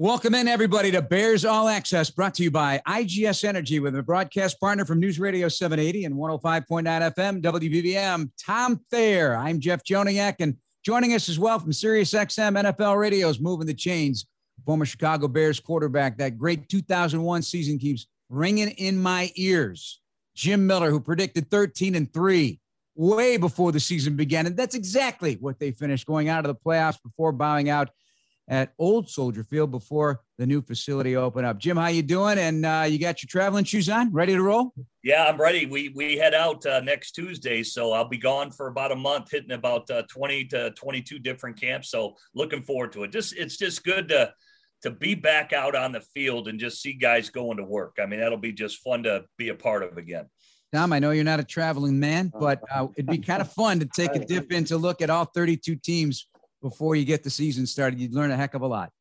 Welcome in, everybody, to Bears All Access, brought to you by IGS Energy with a broadcast partner from News Radio 780 and 105.9 FM, WBBM, Tom Thayer. I'm Jeff Joniak, and joining us as well from Sirius XM NFL Radio's Moving the Chains, former Chicago Bears quarterback. That great 2001 season keeps ringing in my ears. Jim Miller, who predicted 13 and 3 way before the season began. And that's exactly what they finished going out of the playoffs before bowing out at Old Soldier Field before the new facility opened up. Jim, how you doing? And uh, you got your traveling shoes on, ready to roll? Yeah, I'm ready. We we head out uh, next Tuesday, so I'll be gone for about a month, hitting about uh, 20 to 22 different camps. So looking forward to it. Just it's just good to to be back out on the field and just see guys going to work. I mean, that'll be just fun to be a part of again. Tom, I know you're not a traveling man, but uh, it'd be kind of fun to take a dip in to look at all 32 teams before you get the season started. You'd learn a heck of a lot.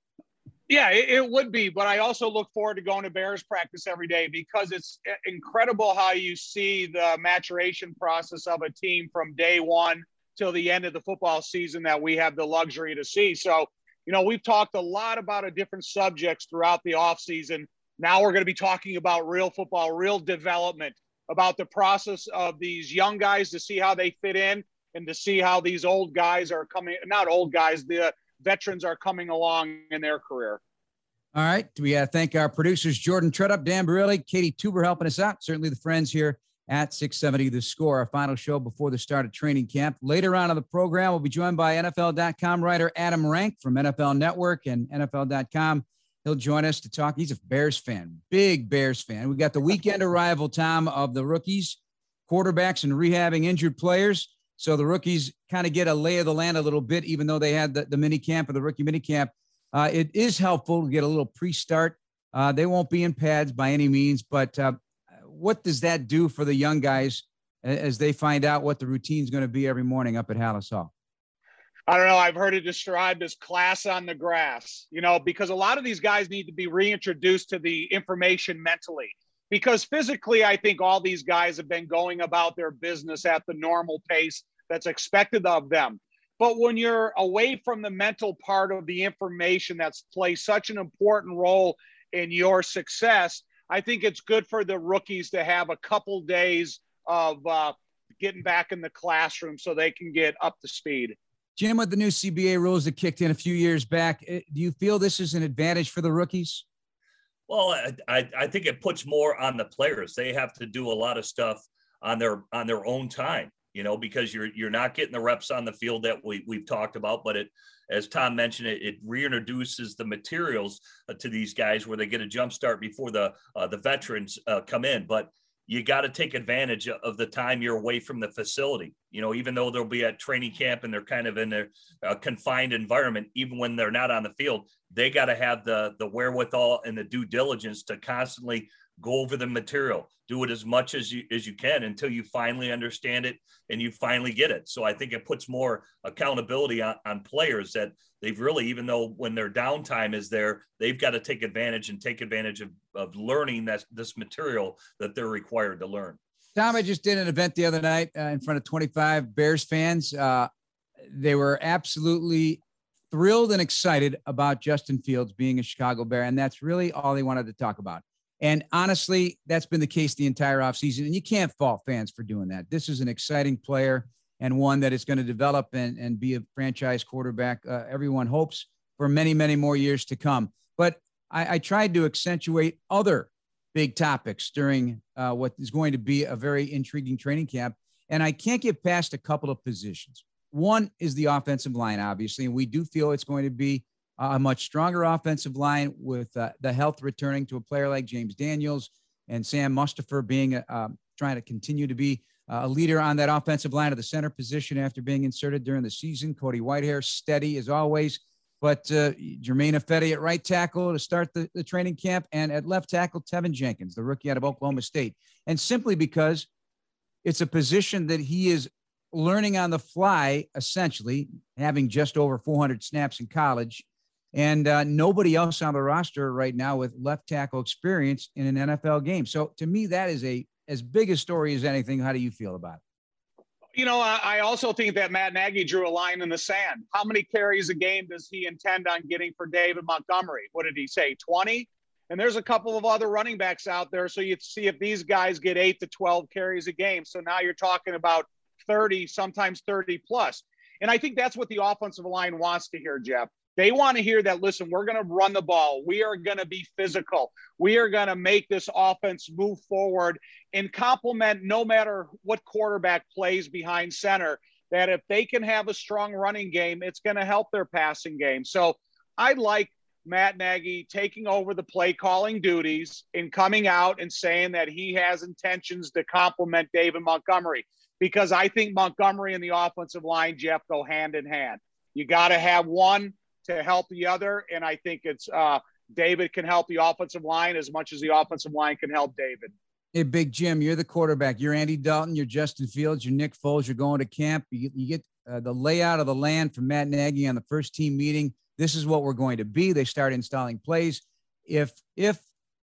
Yeah, it, would be. But I also look forward to going to Bears practice every day because it's uh, incredible how you see the maturation process of a team from day one till the end of the football season that we have the luxury to see. So, you know, we've talked a lot about a different subjects throughout the offseason. Now we're going to be talking about real football, real development, about the process of these young guys to see how they fit in and to see how these old guys are coming not old guys the veterans are coming along in their career. All right we got to thank our producers jordan tredup dan barilli katie tuber helping us out. Certainly the friends here at 670 the score our final show before the start of training camp. Later on in the program we'll be joined by nfl.com writer adam rank from nfl network and nfl.com he'll join us to talk. He's a bears fan big bears fan. We got the weekend arrival time of the rookies quarterbacks and rehabbing injured players so the rookies kind of get a lay of the land a little bit, even though they had the, the mini camp or the rookie mini camp. Uh, it is helpful to get a little pre-start. Uh, they won't be in pads by any means, but uh, what does that do for the young guys as they find out what the routine is going to be every morning up at Halas Hall? I don't know. I've heard it described as class on the grass, you know, because a lot of these guys need to be reintroduced to the information mentally. Because physically, I think all these guys have been going about their business at the normal pace that's expected of them. But when you're away from the mental part of the information that's plays such an important role in your success, I think it's good for the rookies to have a couple days of uh, getting back in the classroom so they can get up to speed. Jim, with the new CBA rules that kicked in a few years back, eh, do you feel this is an advantage for the rookies? Well, I, I think it puts more on the players. They have to do a lot of stuff on their on their own time you know, because you're you're not getting the reps on the field that we we've talked about. But it, as Tom mentioned, it, it reintroduces the materials uh, to these guys where they get a jump start before the uh, the veterans uh, come in. But you got to take advantage of the time you're away from the facility. You know, even though they'll be at training camp and they're kind of in a, a uh, confined environment, even when they're not on the field, they got to have the the wherewithal and the due diligence to constantly go over the material do it as much as you as you can until you finally understand it and you finally get it so i think it puts more accountability on, on players that they've really even though when their downtime is there they've got to take advantage and take advantage of, of learning that this material that they're required to learn tom i just did an event the other night uh, in front of 25 bears fans uh, they were absolutely thrilled and excited about justin fields being a chicago bear and that's really all they wanted to talk about and honestly, that's been the case the entire offseason. And you can't fault fans for doing that. This is an exciting player and one that is going to develop and, and be a franchise quarterback. Uh, everyone hopes for many, many more years to come. But I, I tried to accentuate other big topics during uh, what is going to be a very intriguing training camp. And I can't get past a couple of positions. One is the offensive line, obviously, and we do feel it's going to be a much stronger offensive line with uh, the health returning to a player like James Daniels and Sam Mustipher being uh, trying to continue to be a leader on but uh, Germain Ifedi at right tackle to start the, the training camp, and at left tackle Teven Jenkins, the rookie out of Oklahoma State, and simply because it's a position that he is learning on the fly, essentially having just over 400 snaps in college and uh, nobody else on the roster right now with left tackle experience in an NFL game. So to me, that is a as big a story as anything. How do you feel about it? You know, I also think that Matt Nagy drew a line in the sand. How many carries a game does he intend on getting for David Montgomery? What did he say? 20? And there's a couple of other running backs out there. So you see if these guys get eight to 12 carries a game. So now you're talking about 30, sometimes 30 plus. And I think that's what the offensive line wants to hear, Jeff. They want to hear that, listen, we're going to run the ball. We are going to be physical. We are going to make this offense move forward and complement no matter what quarterback plays behind center. That if they can have a strong running game, it's going to help their passing game. So I like Matt Nagy taking over the play calling duties and coming out and saying that he has intentions to complement David Montgomery because I think Montgomery and the offensive line, Jeff, go hand in hand. You got to have one to help the other. And I think it's uh, David can help the offensive line as much as the offensive line can help David. Hey, Big Jim, you're the quarterback. You're Andy Dalton. You're Justin Fields. You're Nick Foles. You're going to camp. You, you get uh, the layout of the land from Matt Nagy on the first team meeting. This is what we're going to be. They start installing plays. If if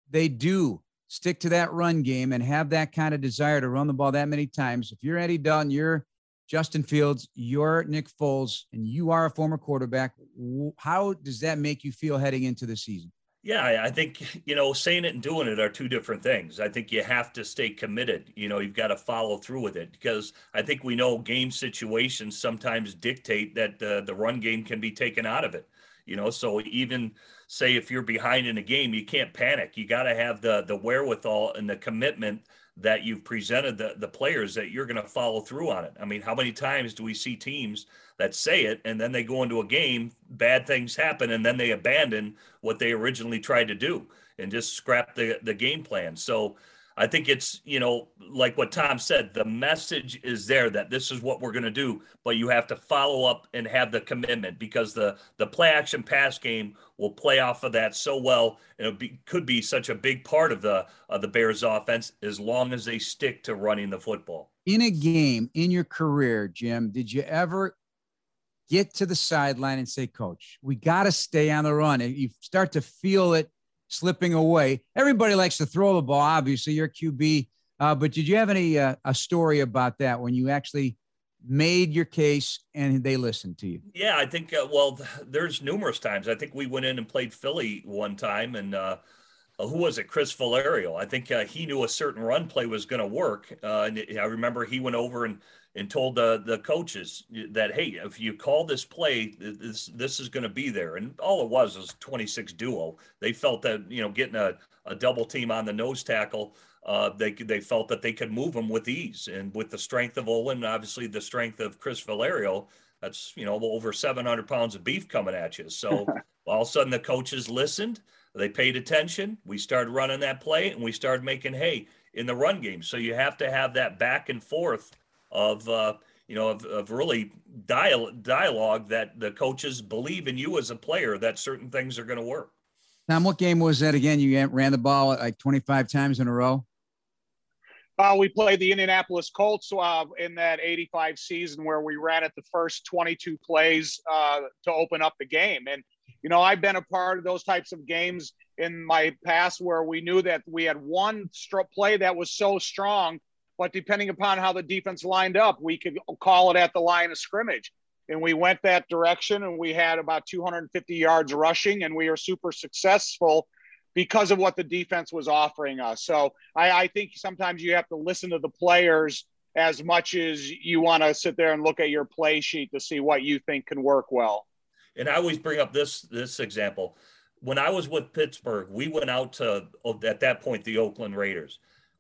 they do stick to that run game and have that kind of desire to run the ball that many times, if you're Andy Dalton, you're Justin Fields, you're Nick Foles, and you are a former quarterback. How does that make you feel heading into the season? Yeah, I think, you know, saying it and doing it are two different things. I think you have to stay committed. You know, you've got to follow through with it because I think we know game situations sometimes dictate that uh, the run game can be taken out of it. You know, so even say if you're behind in a game, you can't panic. You got to have the the wherewithal and the commitment that you've presented the, the players that you're going to follow through on it. I mean, how many times do we see teams that say it and then they go into a game, bad things happen, and then they abandon what they originally tried to do and just scrap the, the game plan? So I think it's, you know, like what Tom said, the message is there that this is what we're going to do, but you have to follow up and have the commitment because the the play action pass game will play off of that so well and it be, could be such a big part of the of the Bears offense as long as they stick to running the football. In a game in your career, Jim, did you ever get to the sideline and say, "Coach, we got to stay on the run." And you start to feel it slipping away. Everybody likes to throw the ball. Obviously, you're QB. Uh, but did you have any uh, a story about that when you actually made your case and they listened to you? Yeah, I think. Uh, well, there's numerous times. I think we went in and played Philly one time, and uh, uh, who was it? Chris Villarrial. I think uh, he knew a certain run play was going to work, and I remember he went over and and told the the coaches that hey, if you call this play, this this is going to be there. And all it was was 26 duo. They felt that you know getting a, a double team on the nose tackle, uh, they they felt that they could move them with ease. And with the strength of Olin, obviously the strength of Chris Villarrial, that's you know over 700 pounds of beef coming at you. So all of a sudden the coaches listened. They paid attention. We started running that play, and we started making hay in the run game. So you have to have that back and forth of uh, you know of, of really dial- dialogue that the coaches believe in you as a player that certain things are going to work. Tom, what game was that again? You ran the ball like 25 times in a row. Uh, we played the Indianapolis Colts uh, in that 85 season where we ran at the first 22 plays uh, to open up the game. And, you know, I've been a part of those types of games in my past where we knew that we had one play that was so strong but depending upon how the defense lined up, we could call it at the line of scrimmage. And we went that direction and we had about 250 yards rushing and we were super successful because of what the defense was offering us. So I, I think sometimes you have to listen to the players as much as you want to sit there and look at your play sheet to see what you think can work well. And I always bring up this this example. When I was with Pittsburgh, we went out to at that point the Oakland Raiders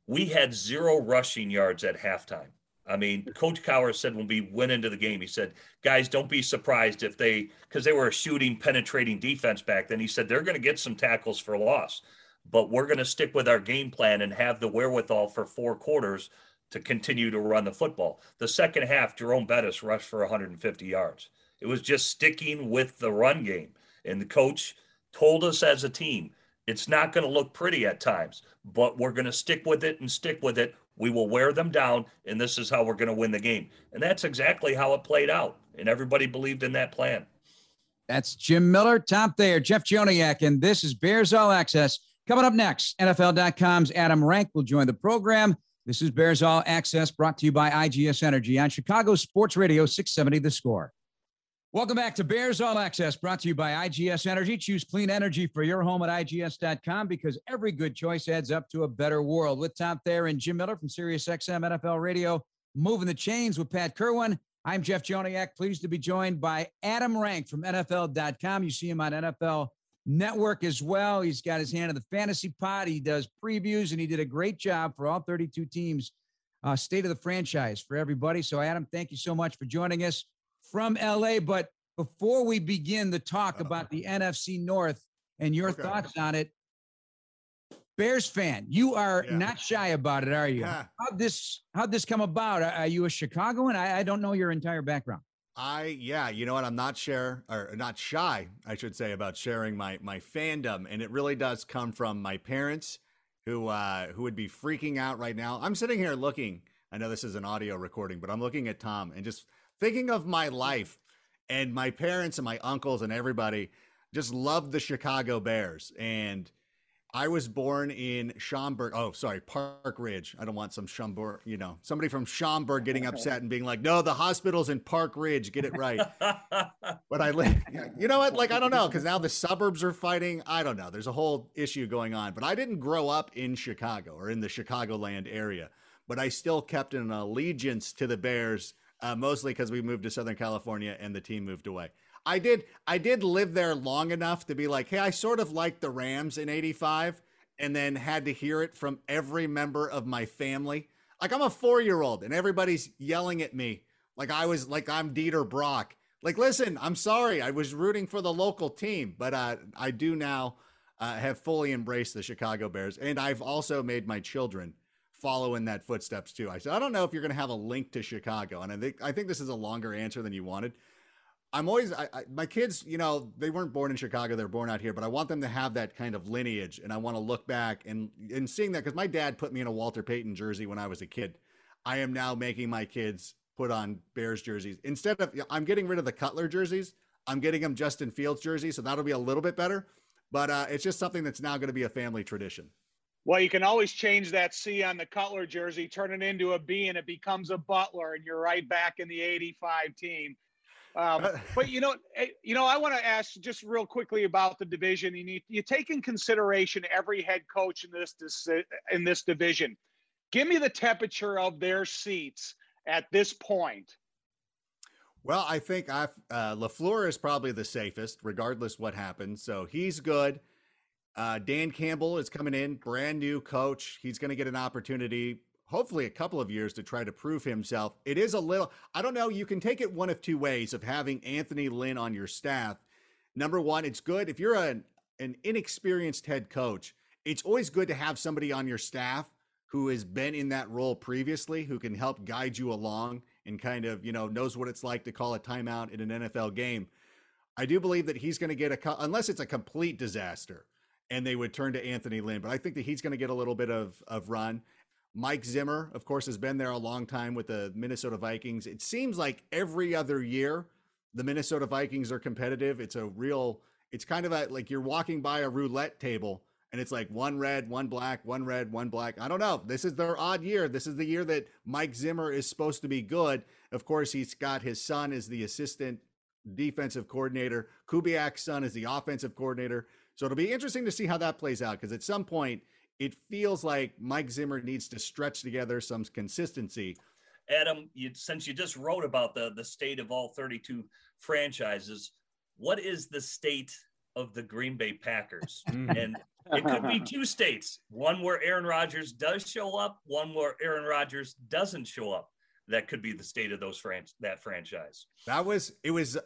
we had zero rushing yards at halftime. I mean, hmm. Coach Cowher said when we went into the game, he said, guys, don't be surprised if they, because they were a shooting, penetrating defense back then. He said, they're going to get some tackles for loss, but we're going to stick with our game plan and have the wherewithal for four quarters to continue to run the football. The second half, Jerome Bettis rushed for 150 yards. It was just sticking with the run game. And the coach told us as a team, it's not going to look pretty at times, but we're going to stick with it and stick with it. We will wear them down, and this is how we're going to win the game. And that's exactly how it played out. And everybody believed in that plan. That's Jim Miller, Tom Thayer, Jeff Joniak, and this is Bears All Access. Coming up next, NFL.com's Adam Rank will join the program. This is Bears All Access brought to you by IGS Energy on Chicago Sports Radio 670 The Score. Welcome back to Bears All Access brought to you by IGS Energy. Choose clean energy for your home at IGS.com because every good choice adds up to a better world. With Tom Thayer and Jim Miller from SiriusXM NFL Radio, moving the chains with Pat Kirwan. I'm Jeff Joniak, pleased to be joined by Adam Rank from NFL.com. You see him on NFL Network as well. He's got his hand in the fantasy pot. He does previews, and he did a great job for all 32 teams. Uh, state of the franchise for everybody. So, Adam, thank you so much for joining us from LA. But before we begin the talk about the NFC North and your okay. thoughts on it, Bears fan, you are yeah. not shy about it, are you? Yeah. How'd this how'd this come about? Are you a Chicagoan? I, I don't know your entire background. I yeah, you know what? I'm not share or not shy, I should say, about sharing my my fandom, and it really does come from my parents, who uh, who would be freaking out right now. I'm sitting here looking. I know this is an audio recording, but I'm looking at Tom and just thinking of my life, and my parents and my uncles and everybody just loved the Chicago Bears, and I was born in Schaumburg. Oh, sorry, Park Ridge. I don't want some Schaumburg, you know, somebody from Schaumburg getting upset and being like, no, the hospital's in Park Ridge. Get it right. but I live, you know what? Like, I don't know, because now the suburbs are fighting. I don't know. There's a whole issue going on. But I didn't grow up in Chicago or in the Chicagoland area, but I still kept an allegiance to the Bears, uh, mostly because we moved to Southern California and the team moved away. I did I did live there long enough to be like, hey, I sort of liked the Rams in 85 and then had to hear it from every member of my family. Like I'm a 4-year-old and everybody's yelling at me like I was like I'm Dieter Brock. Like listen, I'm sorry. I was rooting for the local team, but uh, I do now uh, have fully embraced the Chicago Bears and I've also made my children follow in that footsteps too. I said I don't know if you're going to have a link to Chicago and I think I think this is a longer answer than you wanted I'm always I, I, my kids, you know, they weren't born in Chicago; they're born out here. But I want them to have that kind of lineage, and I want to look back and and seeing that because my dad put me in a Walter Payton jersey when I was a kid. I am now making my kids put on Bears jerseys instead of I'm getting rid of the Cutler jerseys. I'm getting them Justin Fields jersey, so that'll be a little bit better. But uh, it's just something that's now going to be a family tradition. Well, you can always change that C on the Cutler jersey, turn it into a B, and it becomes a Butler, and you're right back in the '85 team. Um, but you know, eh, you know, I want to ask just real quickly about the division. You need you take in consideration every head coach in this, this in this division. Give me the temperature of their seats at this point. Well, I think I've, uh, LaFleur is probably the safest, regardless what happens. So he's good. Uh, Dan Campbell is coming in, brand new coach. He's going to get an opportunity hopefully a couple of years to try to prove himself. It is a little, I don't know, you can take it one of two ways of having Anthony Lynn on your staff. Number one, it's good if you're an, an inexperienced head coach, it's always good to have somebody on your staff who has been in that role previously, who can help guide you along and kind of, you know, knows what it's like to call a timeout in an NFL game. I do believe that he's going to get a, unless it's a complete disaster and they would turn to Anthony Lynn, but I think that he's going to get a little bit of, of run. Mike Zimmer, of course, has been there a long time with the Minnesota Vikings. It seems like every other year, the Minnesota Vikings are competitive. It's a real, it's kind of a, like you're walking by a roulette table and it's like one red, one black, one red, one black. I don't know. This is their odd year. This is the year that Mike Zimmer is supposed to be good. Of course, he's got his son as the assistant defensive coordinator. Kubiak's son is the offensive coordinator. So it'll be interesting to see how that plays out because at some point, it feels like Mike Zimmer needs to stretch together some consistency. Adam, you, since you just wrote about the the state of all 32 franchises, what is the state of the Green Bay Packers? Mm. and it could be two states: one where Aaron Rodgers does show up, one where Aaron Rodgers doesn't show up. That could be the state of those fran- that franchise. That was it. Was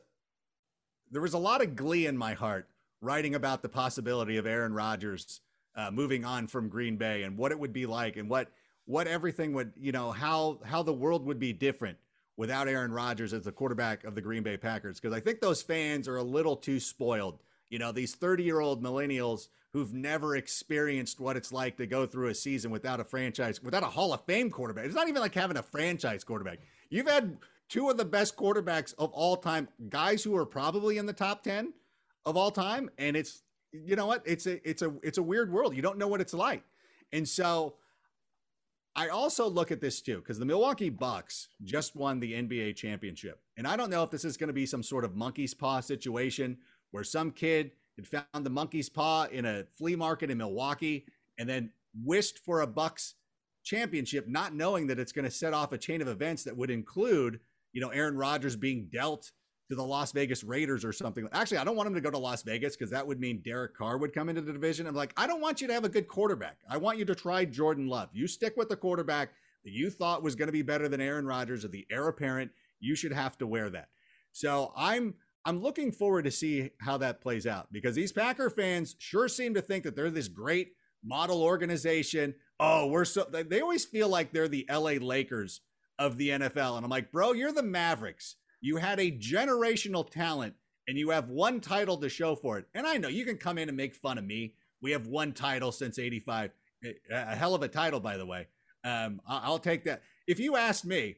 there was a lot of glee in my heart writing about the possibility of Aaron Rodgers uh, moving on from Green Bay and what it would be like and what what everything would you know how how the world would be different without Aaron Rodgers as the quarterback of the Green Bay Packers because I think those fans are a little too spoiled. You know, these 30-year-old millennials who've never experienced what it's like to go through a season without a franchise, without a Hall of Fame quarterback. It's not even like having a franchise quarterback. You've had two of the best quarterbacks of all time, guys who are probably in the top 10 of all time, and it's you know what? It's a it's a it's a weird world. You don't know what it's like. And so I also look at this too because the Milwaukee Bucks just won the NBA championship. And I don't know if this is going to be some sort of monkey's paw situation where some kid had found the monkey's paw in a flea market in Milwaukee and then wished for a Bucks championship, not knowing that it's going to set off a chain of events that would include, you know, Aaron Rodgers being dealt to the Las Vegas Raiders or something. Actually, I don't want him to go to Las Vegas because that would mean Derek Carr would come into the division. I'm like, I don't want you to have a good quarterback. I want you to try Jordan Love. You stick with the quarterback that you thought was going to be better than Aaron Rodgers or the heir apparent. You should have to wear that. So I'm I'm looking forward to see how that plays out because these Packer fans sure seem to think that they're this great model organization. Oh, we're so they always feel like they're the LA Lakers of the NFL. And I'm like, bro, you're the Mavericks. You had a generational talent and you have one title to show for it. And I know you can come in and make fun of me. We have one title since 85. A hell of a title, by the way. Um, I'll take that. If you asked me,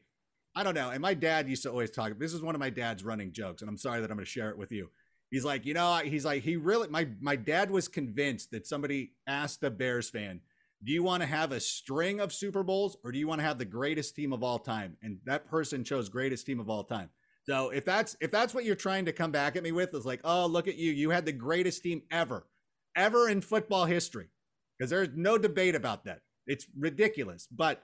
I don't know. And my dad used to always talk. This is one of my dad's running jokes, and I'm sorry that I'm going to share it with you. He's like, you know, he's like, he really, my my dad was convinced that somebody asked a Bears fan, do you want to have a string of Super Bowls or do you want to have the greatest team of all time? And that person chose greatest team of all time. So if that's if that's what you're trying to come back at me with, is like, oh, look at you, you had the greatest team ever, ever in football history, because there's no debate about that. It's ridiculous. But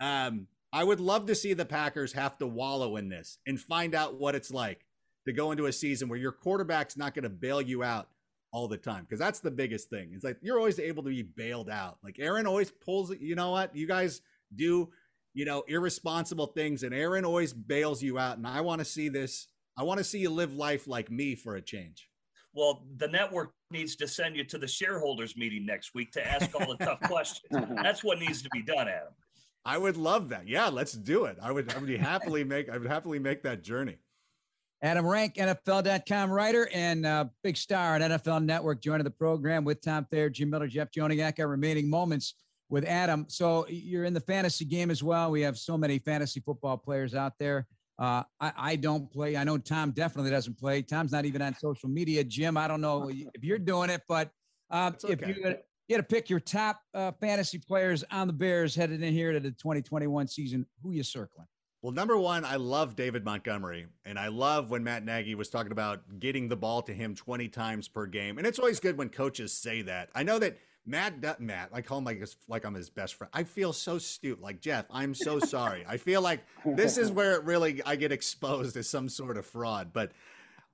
um, I would love to see the Packers have to wallow in this and find out what it's like to go into a season where your quarterback's not going to bail you out all the time because that's the biggest thing. It's like you're always able to be bailed out. Like Aaron always pulls. You know what? You guys do you know, irresponsible things. And Aaron always bails you out. And I want to see this. I want to see you live life like me for a change. Well, the network needs to send you to the shareholders meeting next week to ask all the tough questions. That's what needs to be done, Adam. I would love that. Yeah, let's do it. I would, I would happily make, I would happily make that journey. Adam Rank, NFL.com writer and uh, big star on NFL Network, joining the program with Tom Thayer, Jim Miller, Jeff Joniak. Our remaining moments with Adam. So you're in the fantasy game as well. We have so many fantasy football players out there. Uh, I, I, don't play. I know Tom definitely doesn't play. Tom's not even on social media. Jim, I don't know if you're doing it, but uh, okay. if you, you had to pick your top uh, fantasy players on the Bears headed in here to the 2021 season, who you circling? Well, number one, I love David Montgomery, and I love when Matt Nagy was talking about getting the ball to him 20 times per game. And it's always good when coaches say that. I know that – Matt, Matt, I call him like like I'm his best friend. I feel so stupid. Like Jeff, I'm so sorry. I feel like this is where it really I get exposed as some sort of fraud. But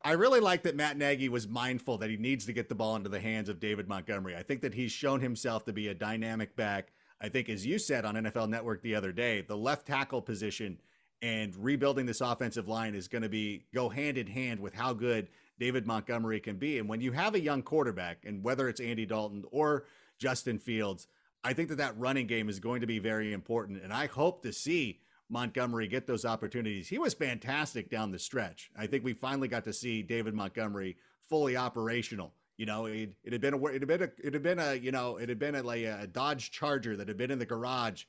I really like that Matt Nagy was mindful that he needs to get the ball into the hands of David Montgomery. I think that he's shown himself to be a dynamic back. I think, as you said on NFL Network the other day, the left tackle position and rebuilding this offensive line is going to be go hand in hand with how good David Montgomery can be. And when you have a young quarterback, and whether it's Andy Dalton or Justin Fields. I think that that running game is going to be very important. And I hope to see Montgomery get those opportunities. He was fantastic down the stretch. I think we finally got to see David Montgomery fully operational. You know, it, it had been a, it had been a, it had been a, you know, it had been a, like a Dodge Charger that had been in the garage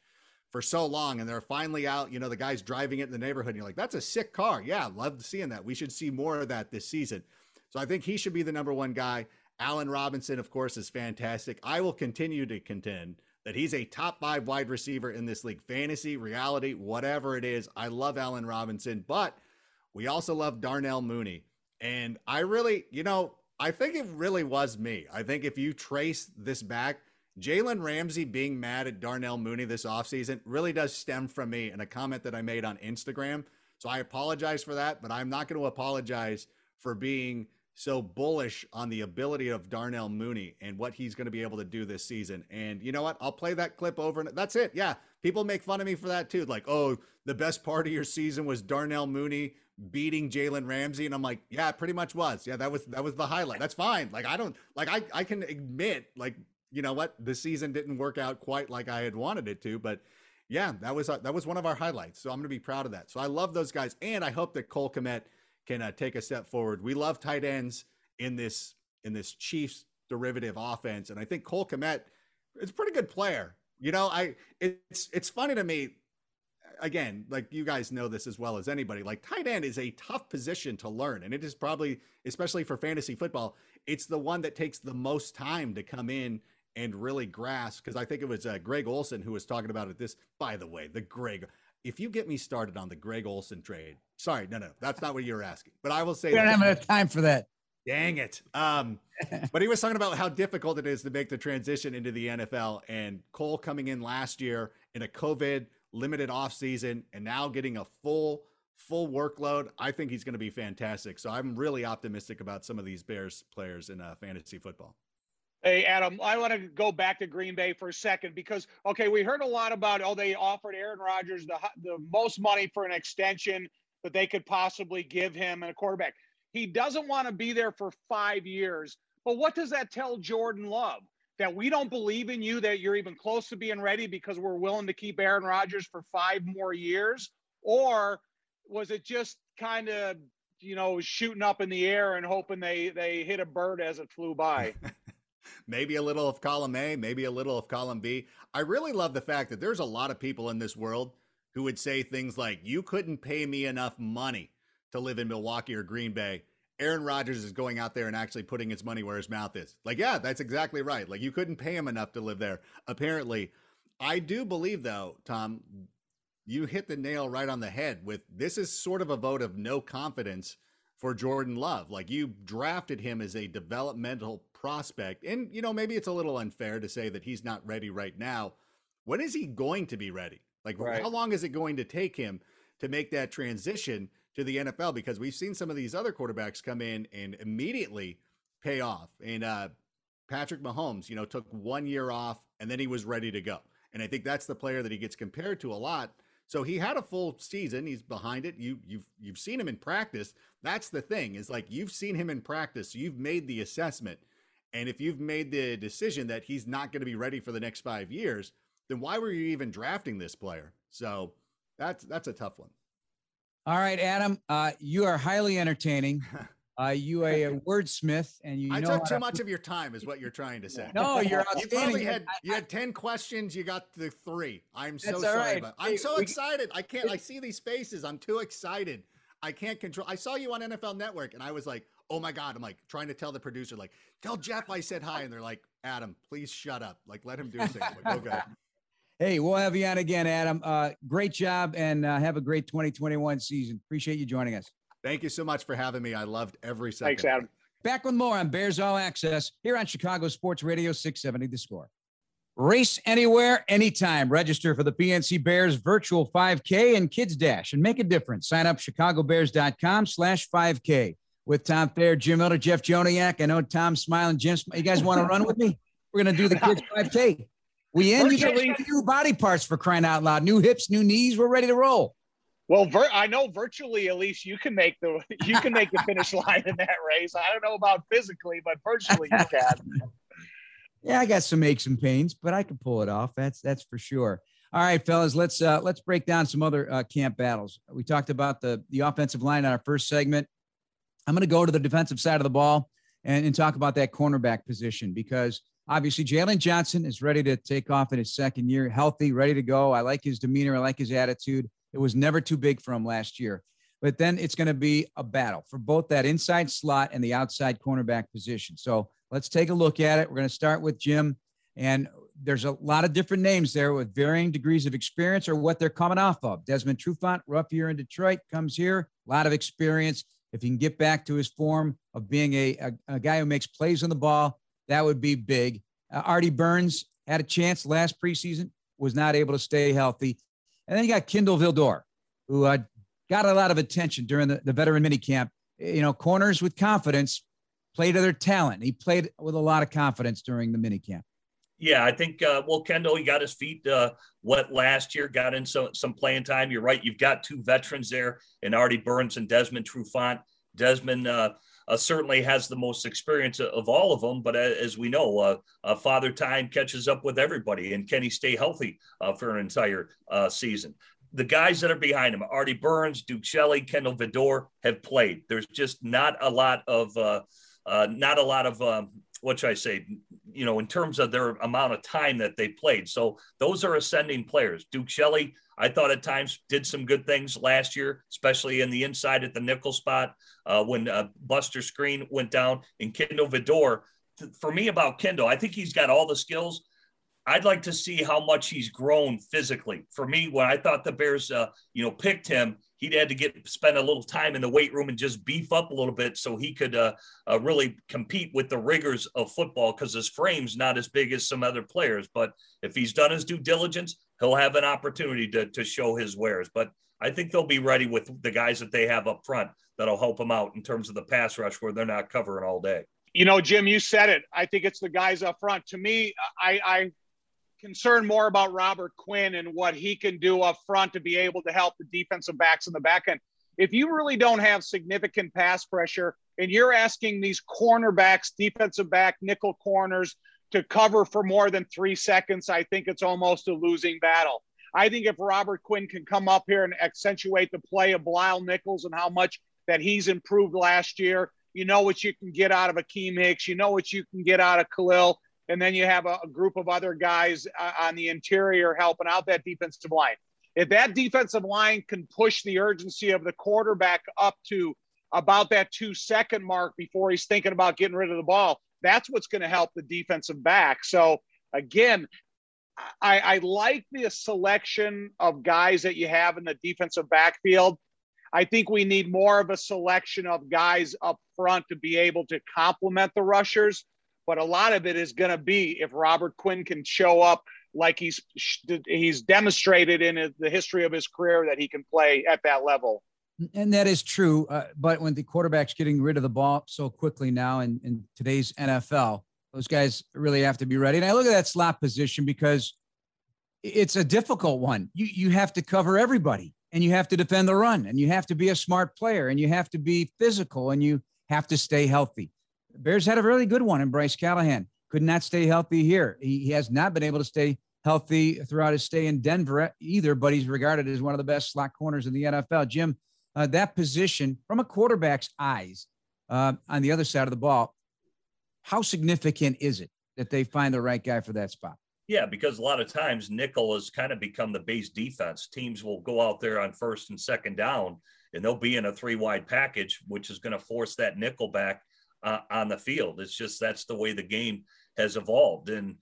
for so long, and they're finally out. You know, the guy's driving it in the neighborhood. And you're like, that's a sick car. Yeah, love seeing that. We should see more of that this season. So I think he should be the number one guy. Allen Robinson, of course, is fantastic. I will continue to contend that he's a top five wide receiver in this league, fantasy, reality, whatever it is. I love Allen Robinson, but we also love Darnell Mooney. And I really, you know, I think it really was me. I think if you trace this back, Jalen Ramsey being mad at Darnell Mooney this offseason really does stem from me and a comment that I made on Instagram. So I apologize for that, but I'm not going to apologize for being so bullish on the ability of Darnell Mooney and what he's going to be able to do this season. And you know what? I'll play that clip over and that's it. Yeah. People make fun of me for that too. Like, oh, the best part of your season was Darnell Mooney beating Jalen Ramsey. And I'm like, yeah, it pretty much was. Yeah, that was that was the highlight. That's fine. Like I don't like I I can admit, like, you know what, the season didn't work out quite like I had wanted it to, but yeah, that was that was one of our highlights. So I'm gonna be proud of that. So I love those guys. And I hope that Cole Kmet can uh, take a step forward. We love tight ends in this in this Chiefs derivative offense, and I think Cole Kmet is a pretty good player. You know, I it's it's funny to me. Again, like you guys know this as well as anybody, like tight end is a tough position to learn. And it is probably, especially for fantasy football, it's the one that takes the most time to come in and really grasp because I think it was uh, Greg Olsen who was talking about it. This, by the way, the Greg. If you get me started on the Greg Olsen trade, sorry, no, no, that's not what you're asking. But I will say, we don't have enough time for that. Dang it. Um, but he was talking about how difficult it is to make the transition into the NFL. And Cole coming in last year in a COVID limited offseason and now getting a full full workload. I think he's going to be fantastic. So I'm really optimistic about some of these Bears players in uh, fantasy football. Hey, Adam, I want to go back to Green Bay for a second because, okay, we heard a lot about, oh, they offered Aaron Rodgers the, the most money for an extension that they could possibly give him and a quarterback. He doesn't want to be there for five years. But what does that tell Jordan Love? That we don't believe in you, that you're even close to being ready because we're willing to keep Aaron Rodgers for five more years? Or was it just kind of, you know, shooting up in the air and hoping they they hit a bird as it flew by? maybe a little of column A, maybe a little of column B. I really love the fact that there's a lot of people in this world who would say things like, You couldn't pay me enough money to live in Milwaukee or Green Bay. Aaron Rodgers is going out there and actually putting his money where his mouth is. Like, yeah, that's exactly right. Like, you couldn't pay him enough to live there. Apparently, I do believe, though, Tom, you hit the nail right on the head with this is sort of a vote of no confidence for Jordan Love. Like, you drafted him as a developmental prospect. And, you know, maybe it's a little unfair to say that he's not ready right now. When is he going to be ready? Like, right. how long is it going to take him to make that transition to the NFL? Because we've seen some of these other quarterbacks come in and immediately pay off. And uh, Patrick Mahomes, you know, took one year off and then he was ready to go. And I think that's the player that he gets compared to a lot. So he had a full season. He's behind it. You you've you've seen him in practice. That's the thing. Is like you've seen him in practice. So you've made the assessment. And if you've made the decision that he's not going to be ready for the next five years, then why were you even drafting this player? So that's that's a tough one. All right, Adam, uh, you are highly entertaining. Uh, you are a wordsmith, and you. I took too much of your time, is what you're trying to say. No, you're You probably had you had ten questions. You got the three. I'm so sorry, right. but I'm so excited. I can't. I see these faces. I'm too excited. I can't control. I saw you on NFL Network, and I was like, "Oh my god!" I'm like trying to tell the producer, like, "Tell Jeff I said hi," and they're like, "Adam, please shut up. Like, let him do his thing." Like, okay. Hey, we'll have you on again, Adam. Uh, great job, and uh, have a great 2021 season. Appreciate you joining us. Thank you so much for having me. I loved every second. Thanks, Adam. Back with more on Bears All Access here on Chicago Sports Radio 670 The Score. Race anywhere, anytime. Register for the PNC Bears virtual 5K and Kids Dash and make a difference. Sign up chicagobears.com slash 5K with Tom Thayer, Jim Miller, Jeff Joniak. I know Tom's smiling. Jim, you guys want to run with me? We're going to do the Kids 5K. We end. You new body parts for crying out loud. New hips, new knees. We're ready to roll. Well, I know virtually, at least you can make the you can make the finish line in that race. I don't know about physically, but virtually you can. yeah, I got some aches and pains, but I can pull it off. That's that's for sure. All right, fellas, let's uh, let's break down some other uh, camp battles. We talked about the the offensive line in our first segment. I'm going to go to the defensive side of the ball and, and talk about that cornerback position because obviously Jaylon Johnson is ready to take off in his second year, healthy, ready to go. I like his demeanor. I like his attitude. It was never too big for him last year. But then it's going to be a battle for both that inside slot and the outside cornerback position. So let's take a look at it. We're going to start with Jim. And there's a lot of different names there with varying degrees of experience or what they're coming off of. Desmond Trufant, rough year in Detroit, comes here, a lot of experience. If he can get back to his form of being a, a, a guy who makes plays on the ball, that would be big. Uh, Artie Burns had a chance last preseason, was not able to stay healthy. And then you got Kindle Vildor, who uh, got a lot of attention during the, the veteran minicamp. You know, corners with confidence play to their talent. He played with a lot of confidence during the minicamp. Yeah, I think uh, well, Kendall, he got his feet uh, wet last year, got in some some playing time. You're right. You've got two veterans there, and Artie Burns and Desmond Trufant. Desmond uh, uh, certainly has the most experience of all of them. But as we know, uh, uh, Father Time catches up with everybody, and can he stay healthy uh, for an entire uh, season? The guys that are behind him, Artie Burns, Duke Shelley, Kindle Vildor, have played. There's just not a lot of, uh, not a lot of, um, what should I say? You know, in terms of their amount of time that they played. So those are ascending players. Duke Shelley, I thought at times did some good things last year, especially in the inside at the nickel spot uh, when uh, Buster Skrine went down and Kindle Vildor for me about Kendall, I think he's got all the skills. I'd like to see how much he's grown physically. For me, when I thought the Bears, uh, you know, picked him, he'd had to get spend a little time in the weight room and just beef up a little bit so he could uh, uh, really compete with the rigors of football because his frame's not as big as some other players. But if he's done his due diligence, he'll have an opportunity to, to show his wares. But I think they'll be ready with the guys that they have up front that'll help them out in terms of the pass rush where they're not covering all day. You know, Jim, you said it. I think it's the guys up front. To me, I, I concerned more about Robert Quinn and what he can do up front to be able to help the defensive backs in the back end. If you really don't have significant pass pressure and you're asking these cornerbacks, defensive back, nickel corners to cover for more than three seconds, I think it's almost a losing battle. I think if Robert Quinn can come up here and accentuate the play of Bilal Nichols and how much that he's improved last year, you know what you can get out of Akiem Hicks, you know what you can get out of Khalil and then you have a, a group of other guys uh, on the interior helping out that defensive line. If that defensive line can push the urgency of the quarterback up to about that two second mark before he's thinking about getting rid of the ball, that's what's going to help the defensive back. So again, I, I, like the selection of guys that you have in the defensive backfield. I think we need more of a selection of guys up front to be able to complement the rushers but a lot of it is going to be if Robert Quinn can show up like he's he's demonstrated in the history of his career that he can play at that level. And that is true. Uh, but when the quarterback's getting rid of the ball so quickly now in, in today's NFL, those guys really have to be ready. And I look at that slot position because it's a difficult one. You you have to cover everybody and you have to defend the run and you have to be a smart player and you have to be physical and you have to stay healthy. Bears had a really good one in Bryce Callahan. Could not stay healthy here. He, he has not been able to stay healthy throughout his stay in Denver either, but he's regarded as one of the best slot corners in the NFL. Jim, uh, that position from a quarterback's eyes uh, on the other side of the ball, how significant is it that they find the right guy for that spot? Yeah, because a lot of times nickel has kind of become the base defense. Teams will go out there on first and second down, and they'll be in a three wide package, which is going to force that nickel back uh, on the field. It's just that's the way the game has evolved. And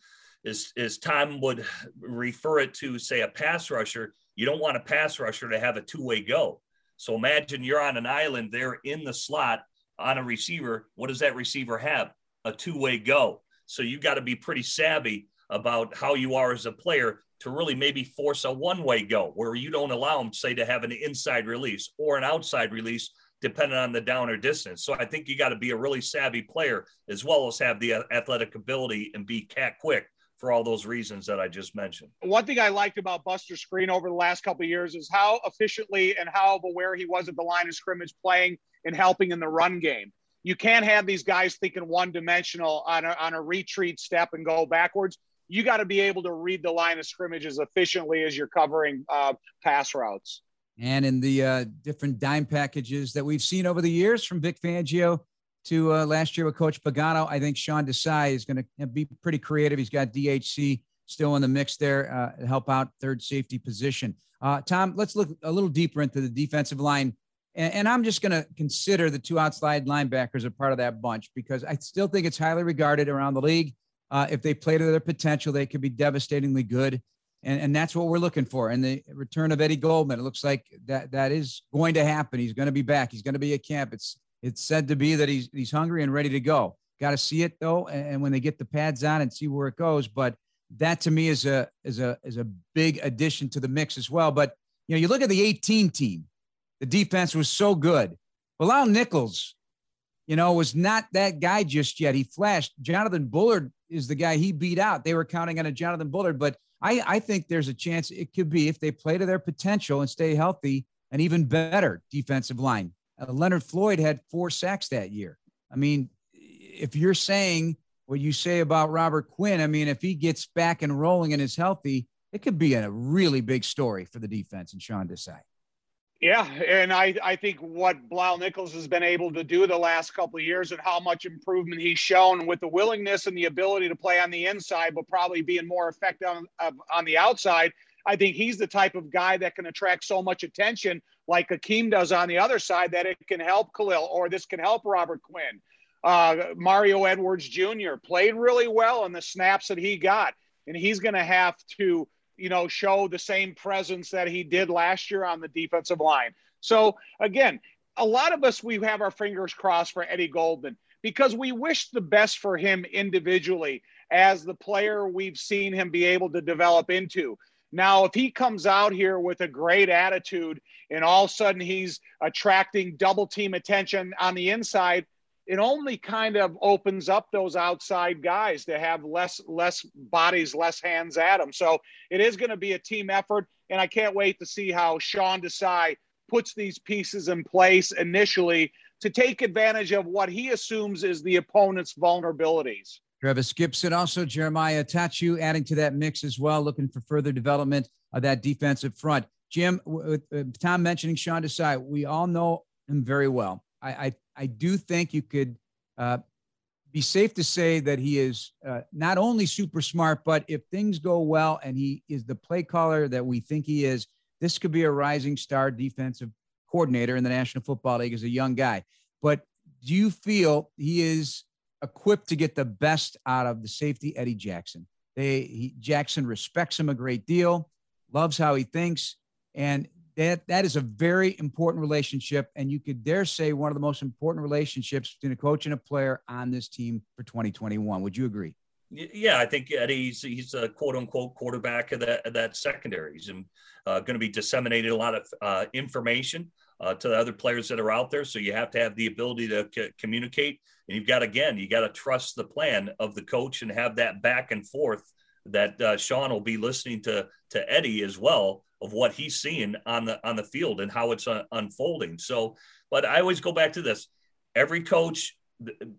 as, as Tom would refer it to, say, a pass rusher, you don't want a pass rusher to have a two way go. So imagine you're on an island there in the slot on a receiver. What does that receiver have? A two way go. So you got to be pretty savvy about how you are as a player to really maybe force a one way go where you don't allow them, say, to have an inside release or an outside release depending on the down or distance. So I think you got to be a really savvy player as well as have the athletic ability and be cat quick for all those reasons that I just mentioned. One thing I liked about Buster Skrine over the last couple of years is how efficiently and how aware he was at the line of scrimmage playing and helping in the run game. You can't have these guys thinking one dimensional on a, on a retreat step and go backwards. You got to be able to read the line of scrimmage as efficiently as you're covering uh, pass routes and in the uh, different dime packages that we've seen over the years from Vic Fangio to uh, last year with Coach Pagano. I think Sean Desai is going to be pretty creative. He's got DHC still in the mix there uh, to help out third safety position. Uh, Tom, let's look a little deeper into the defensive line. And, and I'm just going to consider the two outside linebackers a part of that bunch because I still think it's highly regarded around the league. Uh, if they play to their potential, they could be devastatingly good and, and that's what we're looking for. And the return of Eddie Goldman, it looks like that that is going to happen. He's going to be back. He's going to be at camp. It's it's said to be that he's he's hungry and ready to go. Got to see it though, and, when they get the pads on and see where it goes. But that to me is a is a is a big addition to the mix as well. But you know, you look at the 18 team, the defense was so good. Bilal Nichols, you know, was not that guy just yet. He flashed. Jonathan Bullard is the guy he beat out. They were counting on a Jonathan Bullard, but I, I think there's a chance it could be if they play to their potential and stay healthy, an even better defensive line. Uh, Leonard Floyd had four sacks that year. I mean, if you're saying what you say about Robert Quinn, I mean, if he gets back and rolling and is healthy, it could be a really big story for the defense and Sean Desai. Yeah, and I, I think what Bilal Nichols has been able to do the last couple of years and how much improvement he's shown with the willingness and the ability to play on the inside, but probably being more effective on, on the outside. I think he's the type of guy that can attract so much attention, like Akiem does on the other side, that it can help Khalil or this can help Robert Quinn. Uh, Mario Edwards Jr. played really well in the snaps that he got, and he's going to have to, you know, show the same presence that he did last year on the defensive line. So again, a lot of us we have our fingers crossed for Eddie Goldman because we wish the best for him individually as the player we've seen him be able to develop into. Now, if he comes out here with a great attitude and all of a sudden he's attracting double team attention on the inside, it only kind of opens up those outside guys to have less less bodies, less hands at them. So it is going to be a team effort, and I can't wait to see how Sean Desai puts these pieces in place initially to take advantage of what he assumes is the opponent's vulnerabilities. Trevis Gipson, also Jeremiah Attaochu adding to that mix as well, looking for further development of that defensive front. Jim, with Tom mentioning Sean Desai, we all know him very well. I, I, I do think you could uh, be safe to say that he is uh, not only super smart, but if things go well and he is the play caller that we think he is, this could be a rising star defensive coordinator in the National Football League as a young guy. But do you feel he is equipped to get the best out of the safety Eddie Jackson. They he, Jackson respects him a great deal, loves how he thinks, and that that is a very important relationship. And you could dare say one of the most important relationships between a coach and a player on this team for 2021. Would you agree? Yeah, I think Eddie's he's a quote unquote quarterback of that of that secondary. He's uh, going to be disseminating a lot of uh, information uh, to the other players that are out there. So you have to have the ability to c- communicate, and you've got again, you got to trust the plan of the coach and have that back and forth that uh, Sean will be listening to to Eddie as well of what he's seeing on the on the field and how it's uh, unfolding. So, but I always go back to this: every coach,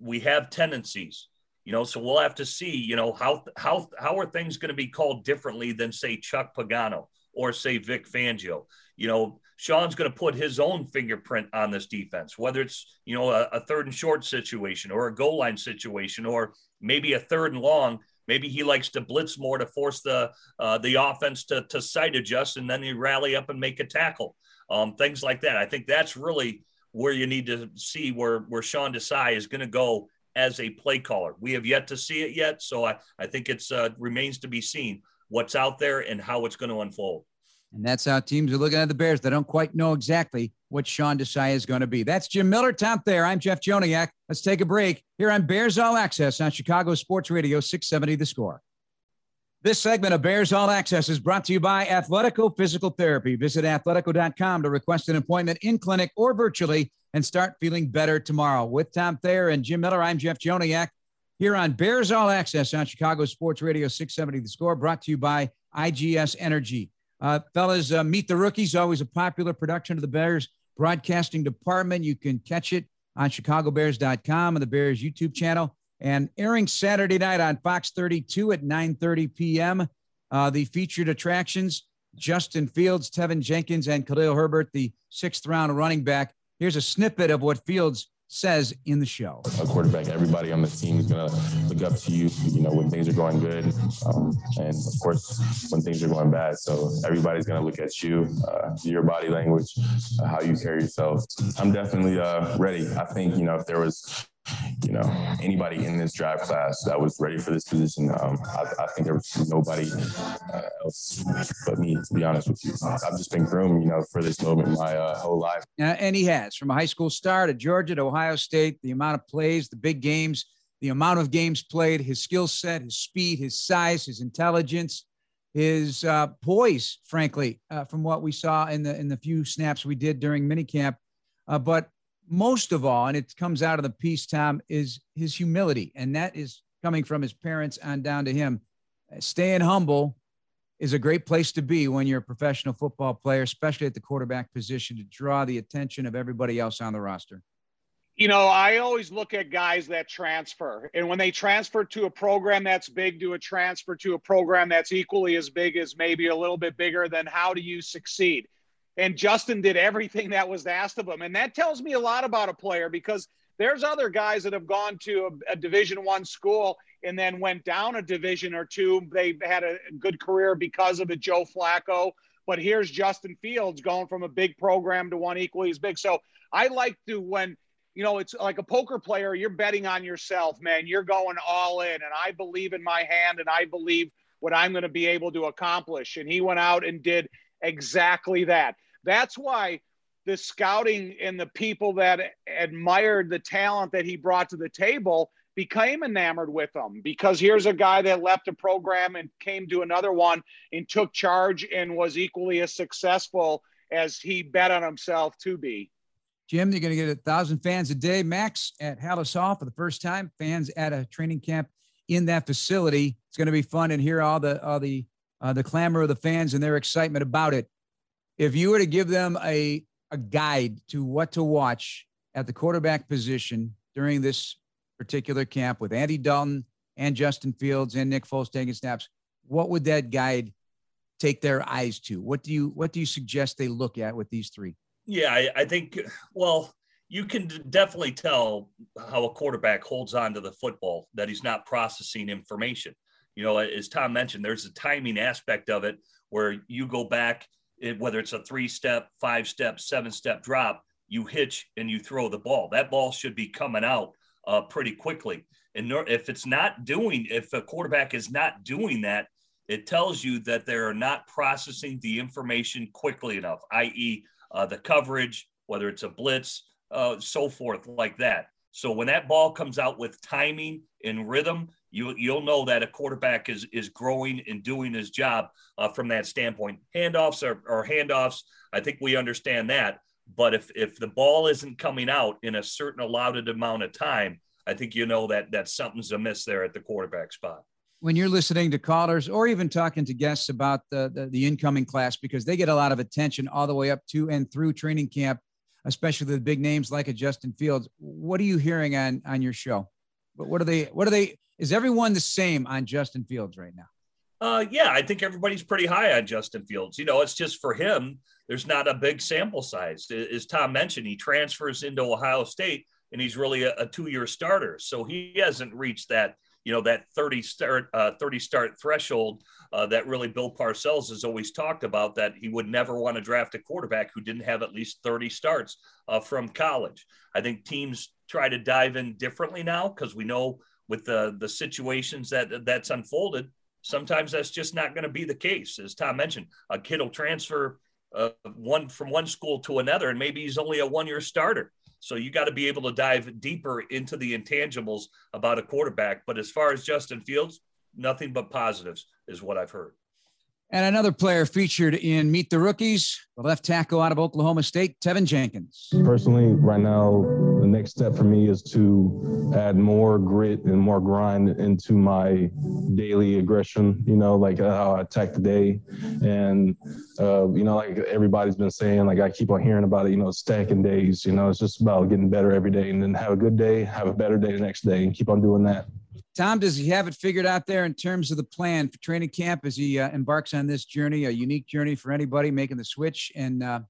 we have tendencies, you know. So we'll have to see, you know, how how how are things going to be called differently than say Chuck Pagano or say Vic Fangio? You know, Sean's going to put his own fingerprint on this defense, whether it's, you know, a, a, third and short situation or a goal line situation, or maybe a third and long. Maybe he likes to blitz more to force the uh, the offense to, to sight adjust and then you rally up and make a tackle. Um, things like that. I think that's really where you need to see where, where Sean Desai is going to go as a play caller. We have yet to see it yet. So I, I think it's uh, remains to be seen what's out there and how it's going to unfold. And that's how teams are looking at the Bears. They don't quite know exactly what Sean Desai is going to be. That's Jim Miller, Tom Thayer. I'm Jeff Joniak. Let's take a break here on Bears All Access on Chicago Sports Radio 670 The Score. This segment of Bears All Access is brought to you by Athletico Physical Therapy. Visit athletico.com to request an appointment in clinic or virtually and start feeling better tomorrow. With Tom Thayer and Jim Miller, I'm Jeff Joniak here on Bears All Access on Chicago Sports Radio 670 The Score, brought to you by IGS Energy. Uh, fellas, uh, Meet the Rookies, always a popular production of the Bears broadcasting department. You can catch it on chicagobears.com and the Bears YouTube channel and airing Saturday night on Fox 32 at 9:30 p.m. Uh, the featured attractions: Justin Fields, Teven Jenkins, and Khalil Herbert, the sixth round running back. Here's a snippet of what Fields says in the show. A quarterback, everybody on the team is going to look up to you, you know, when things are going good. Um, and of course, when things are going bad. So everybody's going to look at you, uh, your body language, uh, how you carry yourself. I'm definitely uh, ready. I think, you know, if there was you know, anybody in this draft class that was ready for this position. Um, I, I, think there was nobody uh, else but me, to be honest with you. I've just been groomed, you know, for this moment my uh, whole life. Uh, and he has from a high school star to Georgia to Ohio State, the amount of plays, the big games, the amount of games played, his skill set, his speed, his size, his intelligence, his uh, poise, frankly, uh, from what we saw in the in the few snaps we did during minicamp. Uh, but most of all, and it comes out of the piece, Tom, is his humility. And that is coming from his parents on down to him. Staying humble is a great place to be when you're a professional football player, especially at the quarterback position, to draw the attention of everybody else on the roster. You know, I always look at guys that transfer. And when they transfer to a program that's big, to a transfer to a program that's equally as big as maybe a little bit bigger, then how do you succeed? And Justin did everything that was asked of him. And that tells me a lot about a player because there's other guys that have gone to a, a division one school and then went down a division or two. They had a good career because of it, Joe Flacco. But here's Justin Fields going from a big program to one equally as big. So I like to when you know, it's like a poker player. You're betting on yourself, man. You're going all in, and I believe in my hand, and I believe what I'm going to be able to accomplish. And he went out and did exactly that. That's why the scouting and the people that admired the talent that he brought to the table became enamored with him because here's a guy that left a program and came to another one and took charge and was equally as successful as he bet on himself to be. Jim, you're going to get a thousand fans a day max at Halas Hall for the first time. Fans at a training camp in that facility. It's going to be fun and hear all the all the uh, the clamor of the fans and their excitement about it. If you were to give them a a guide to what to watch at the quarterback position during this particular camp with Andy Dalton and Justin Fields and Nick Foles taking snaps, what would that guide take their eyes to? What do you what do you suggest they look at with these three? Yeah, I, I think well, you can definitely tell how a quarterback holds on to the football that he's not processing information. You know, as Tom mentioned, there's a timing aspect of it where you go back, whether it's a three step, five step, seven step drop, you hitch and you throw the ball. That ball should be coming out uh, pretty quickly. And if it's not doing, if a quarterback is not doing that, it tells you that they're not processing the information quickly enough, i.e., uh, the coverage, whether it's a blitz, uh, so forth, like that. So when that ball comes out with timing and rhythm, you you'll know that a quarterback is is growing and doing his job uh, from that standpoint. Handoffs are, are handoffs. I think we understand that. But if if the ball isn't coming out in a certain allotted amount of time, I think you know that that something's amiss there at the quarterback spot. When you're listening to callers or even talking to guests about the, the, the incoming class, because they get a lot of attention all the way up to and through training camp, especially the big names like a Justin Fields. What are you hearing on on your show? What, what are they? What are they? Is everyone the same on Justin Fields right now? Uh, yeah, I think everybody's pretty high on Justin Fields. You know, it's just for him there's not a big sample size. As Tom mentioned, he transfers into Ohio State and he's really a, a two-year starter. So he hasn't reached that, you know, that 30 start, uh, 30 start threshold uh, that really Bill Parcells has always talked about that he would never want to draft a quarterback who didn't have at least 30 starts uh, from college. I think teams try to dive in differently now because we know with the, the situations that that's unfolded, sometimes that's just not going to be the case. As Tom mentioned, a kid will transfer – uh, one from one school to another, and maybe he's only a one year starter. So you got to be able to dive deeper into the intangibles about a quarterback. But as far as Justin Fields, nothing but positives is what I've heard. And another player featured in Meet the Rookies, the left tackle out of Oklahoma State, Teven Jenkins. Personally, right now, the next step for me is to add more grit and more grind into my daily aggression, you know, like how I attack the day. And, uh, you know, like everybody's been saying, like I keep on hearing about it, you know, stacking days, you know, it's just about getting better every day and then have a good day, have a better day the next day and keep on doing that. Tom, does he have it figured out there in terms of the plan for training camp as he uh, embarks on this journey, a unique journey for anybody making the switch and uh,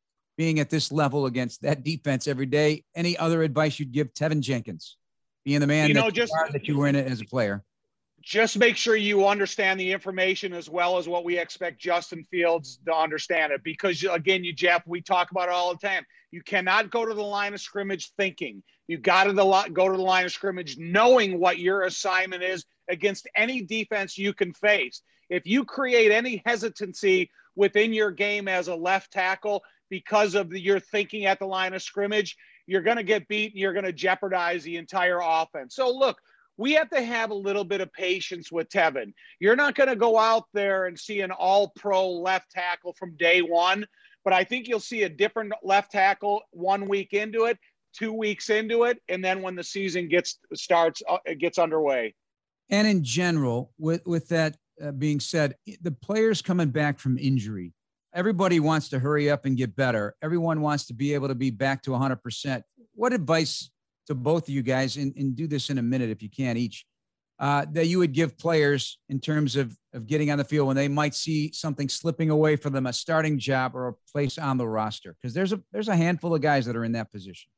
being at this level against that defense every day? Any other advice you'd give Teven Jenkins, being the man you know, that, just, you that you were in it as a player? Just make sure you understand the information as well as what we expect Justin Fields to understand it. Because again, you Jeff, we talk about it all the time. You cannot go to the line of scrimmage thinking. You got to go to the line of scrimmage knowing what your assignment is against any defense you can face. If you create any hesitancy within your game as a left tackle because of the, your thinking at the line of scrimmage, you're going to get beat and you're going to jeopardize the entire offense. So, look, we have to have a little bit of patience with Teven. You're not going to go out there and see an all pro left tackle from day one, but I think you'll see a different left tackle one week into it two weeks into it, and then when the season gets starts, uh, it gets underway. And in general, with with that uh, being said, the players coming back from injury, everybody wants to hurry up and get better. Everyone wants to be able to be back to 100%. What advice to both of you guys, and, and do this in a minute if you can each, uh, that you would give players in terms of, of getting on the field when they might see something slipping away from them, a starting job or a place on the roster? Because there's a there's a handful of guys that are in that position.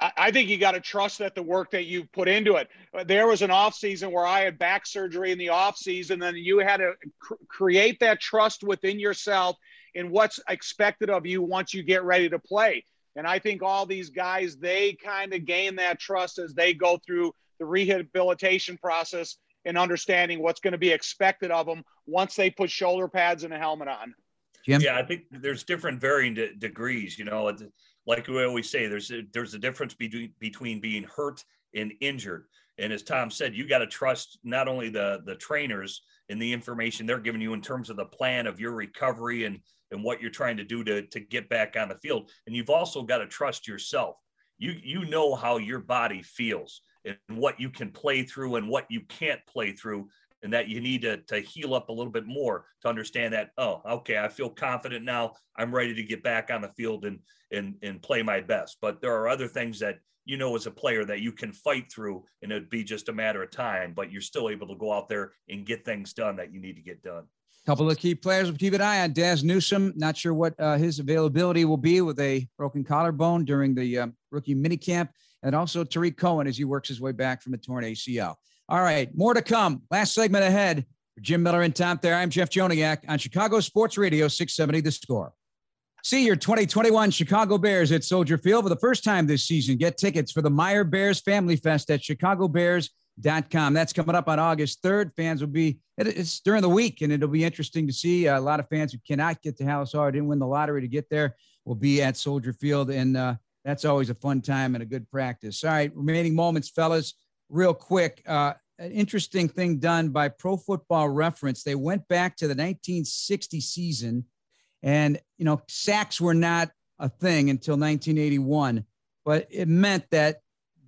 I think you got to trust that the work that you put into it. Uh, there was an off season where I had back surgery in the off season, then you had to cr- create that trust within yourself in what's expected of you once you get ready to play. And I think all these guys, they kind of gain that trust as they go through the rehabilitation process and understanding what's going to be expected of them once they put shoulder pads and a helmet on. Jim? Yeah, I think there's different varying de- degrees. You know, like we always say, there's a, there's a difference between between being hurt and injured. And as Tom said, you got to trust not only the the trainers and the information they're giving you in terms of the plan of your recovery and and what you're trying to do to to get back on the field, and you've also got to trust yourself. You you know how your body feels and what you can play through and what you can't play through and that you need to, to heal up a little bit more to understand that oh okay i feel confident now. I'm ready to get back on the field and and and play my best. But there are other things that you know as a player that you can fight through and it'd be just a matter of time but you're still able to go out there and get things done that you need to get done. Couple of key players we'll keep an eye on. Dazz newsome not sure what uh, his availability will be with a broken collarbone during the uh, rookie minicamp. And also Tarik Cohen as he works his way back from a torn ACL. All right, more to come. Last segment ahead. For Jim Miller and Tom Thayer, I'm Jeff Joniak on Chicago Sports Radio 670 The Score. See your 2021 Chicago Bears at Soldier Field for the first time this season. Get tickets for the Meijer Bears Family Fest at chicagobears.com. That's coming up on August 3rd. Fans will be, it's during the week, and it'll be interesting to see. A lot of fans who cannot get to Hall or didn't win the lottery to get there will be at Soldier Field. And uh, that's always a fun time and a good practice. All right, remaining moments, fellas, real quick. Uh, an interesting thing done by Pro Football Reference. They went back to the 1960 season, and you know sacks were not a thing until 1981, but it meant that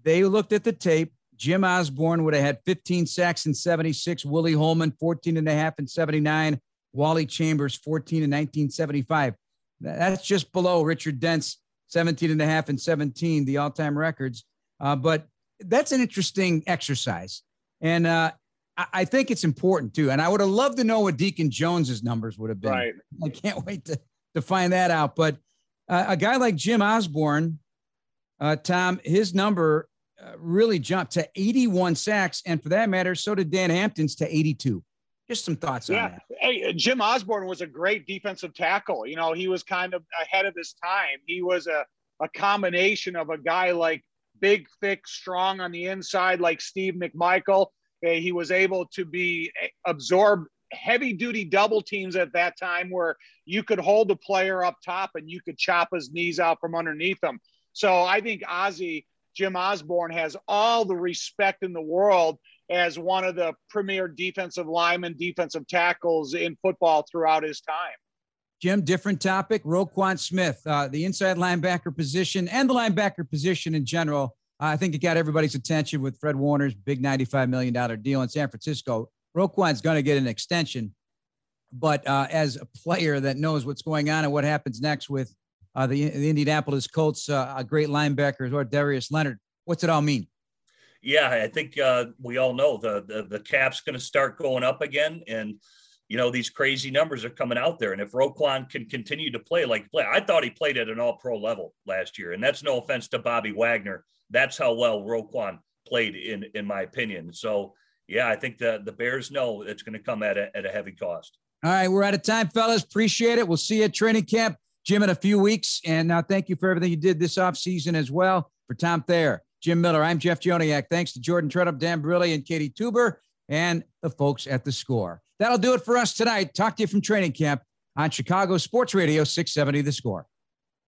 they looked at the tape. Jim Osborne would have had 15 sacks in 76, Willie Holman 14 and a half in 79, Wally Chambers 14 in 1975. That's just below Richard Dent's 17 and a half and 17, the all time records. Uh, but that's an interesting exercise. And uh, I, I, think it's important too. And I would have loved to know what Deacon Jones's numbers would have been. Right. I can't wait to, to find that out. But uh, a guy like Jim Osborne, uh, Tom, his number uh, really jumped to 81 sacks. And for that matter, so did Dan Hampton's to 82. Just some thoughts yeah. on that. Hey, Jim Osborne was a great defensive tackle. You know, he was kind of ahead of his time. He was a, a combination of a guy like big, thick, strong on the inside, like Steve McMichael. He was able to be eh, absorb heavy duty double teams at that time where you could hold a player up top and you could chop his knees out from underneath him. So I think Ozzy, Jim Osborne, has all the respect in the world as one of the premier defensive linemen, defensive tackles in football throughout his time. Jim, different topic. Roquan Smith, uh, the inside linebacker position and the linebacker position in general. I think it got everybody's attention with Fred Warner's big $95 million deal in San Francisco. Roquan's going to get an extension, but uh, as a player that knows what's going on and what happens next with uh, the, the Indianapolis Colts, uh, great linebacker or Darius Leonard, what's it all mean? yeah, I think uh, we all know the the, the cap's going to start going up again, and you know these crazy numbers are coming out there. And if Roquan can continue to play like play, I thought he played at an All Pro level last year, and that's no offense to Bobby Wagner. That's how well Roquan played, in in my opinion. So yeah, I think the the Bears know it's going to come at a, at a heavy cost. All right, we're out of time, fellas. Appreciate it. We'll see you at training camp, Jim, in a few weeks. And now, thank you for everything you did this off season as well. For Tom Thayer, Jim Miller. I'm Jeff Joniak. Thanks to Jordan Treadup, Dan Barilli, and Katie Tuber, and the folks at the score. That'll do it for us tonight. Talk to you from training camp on Chicago Sports Radio 670 The Score.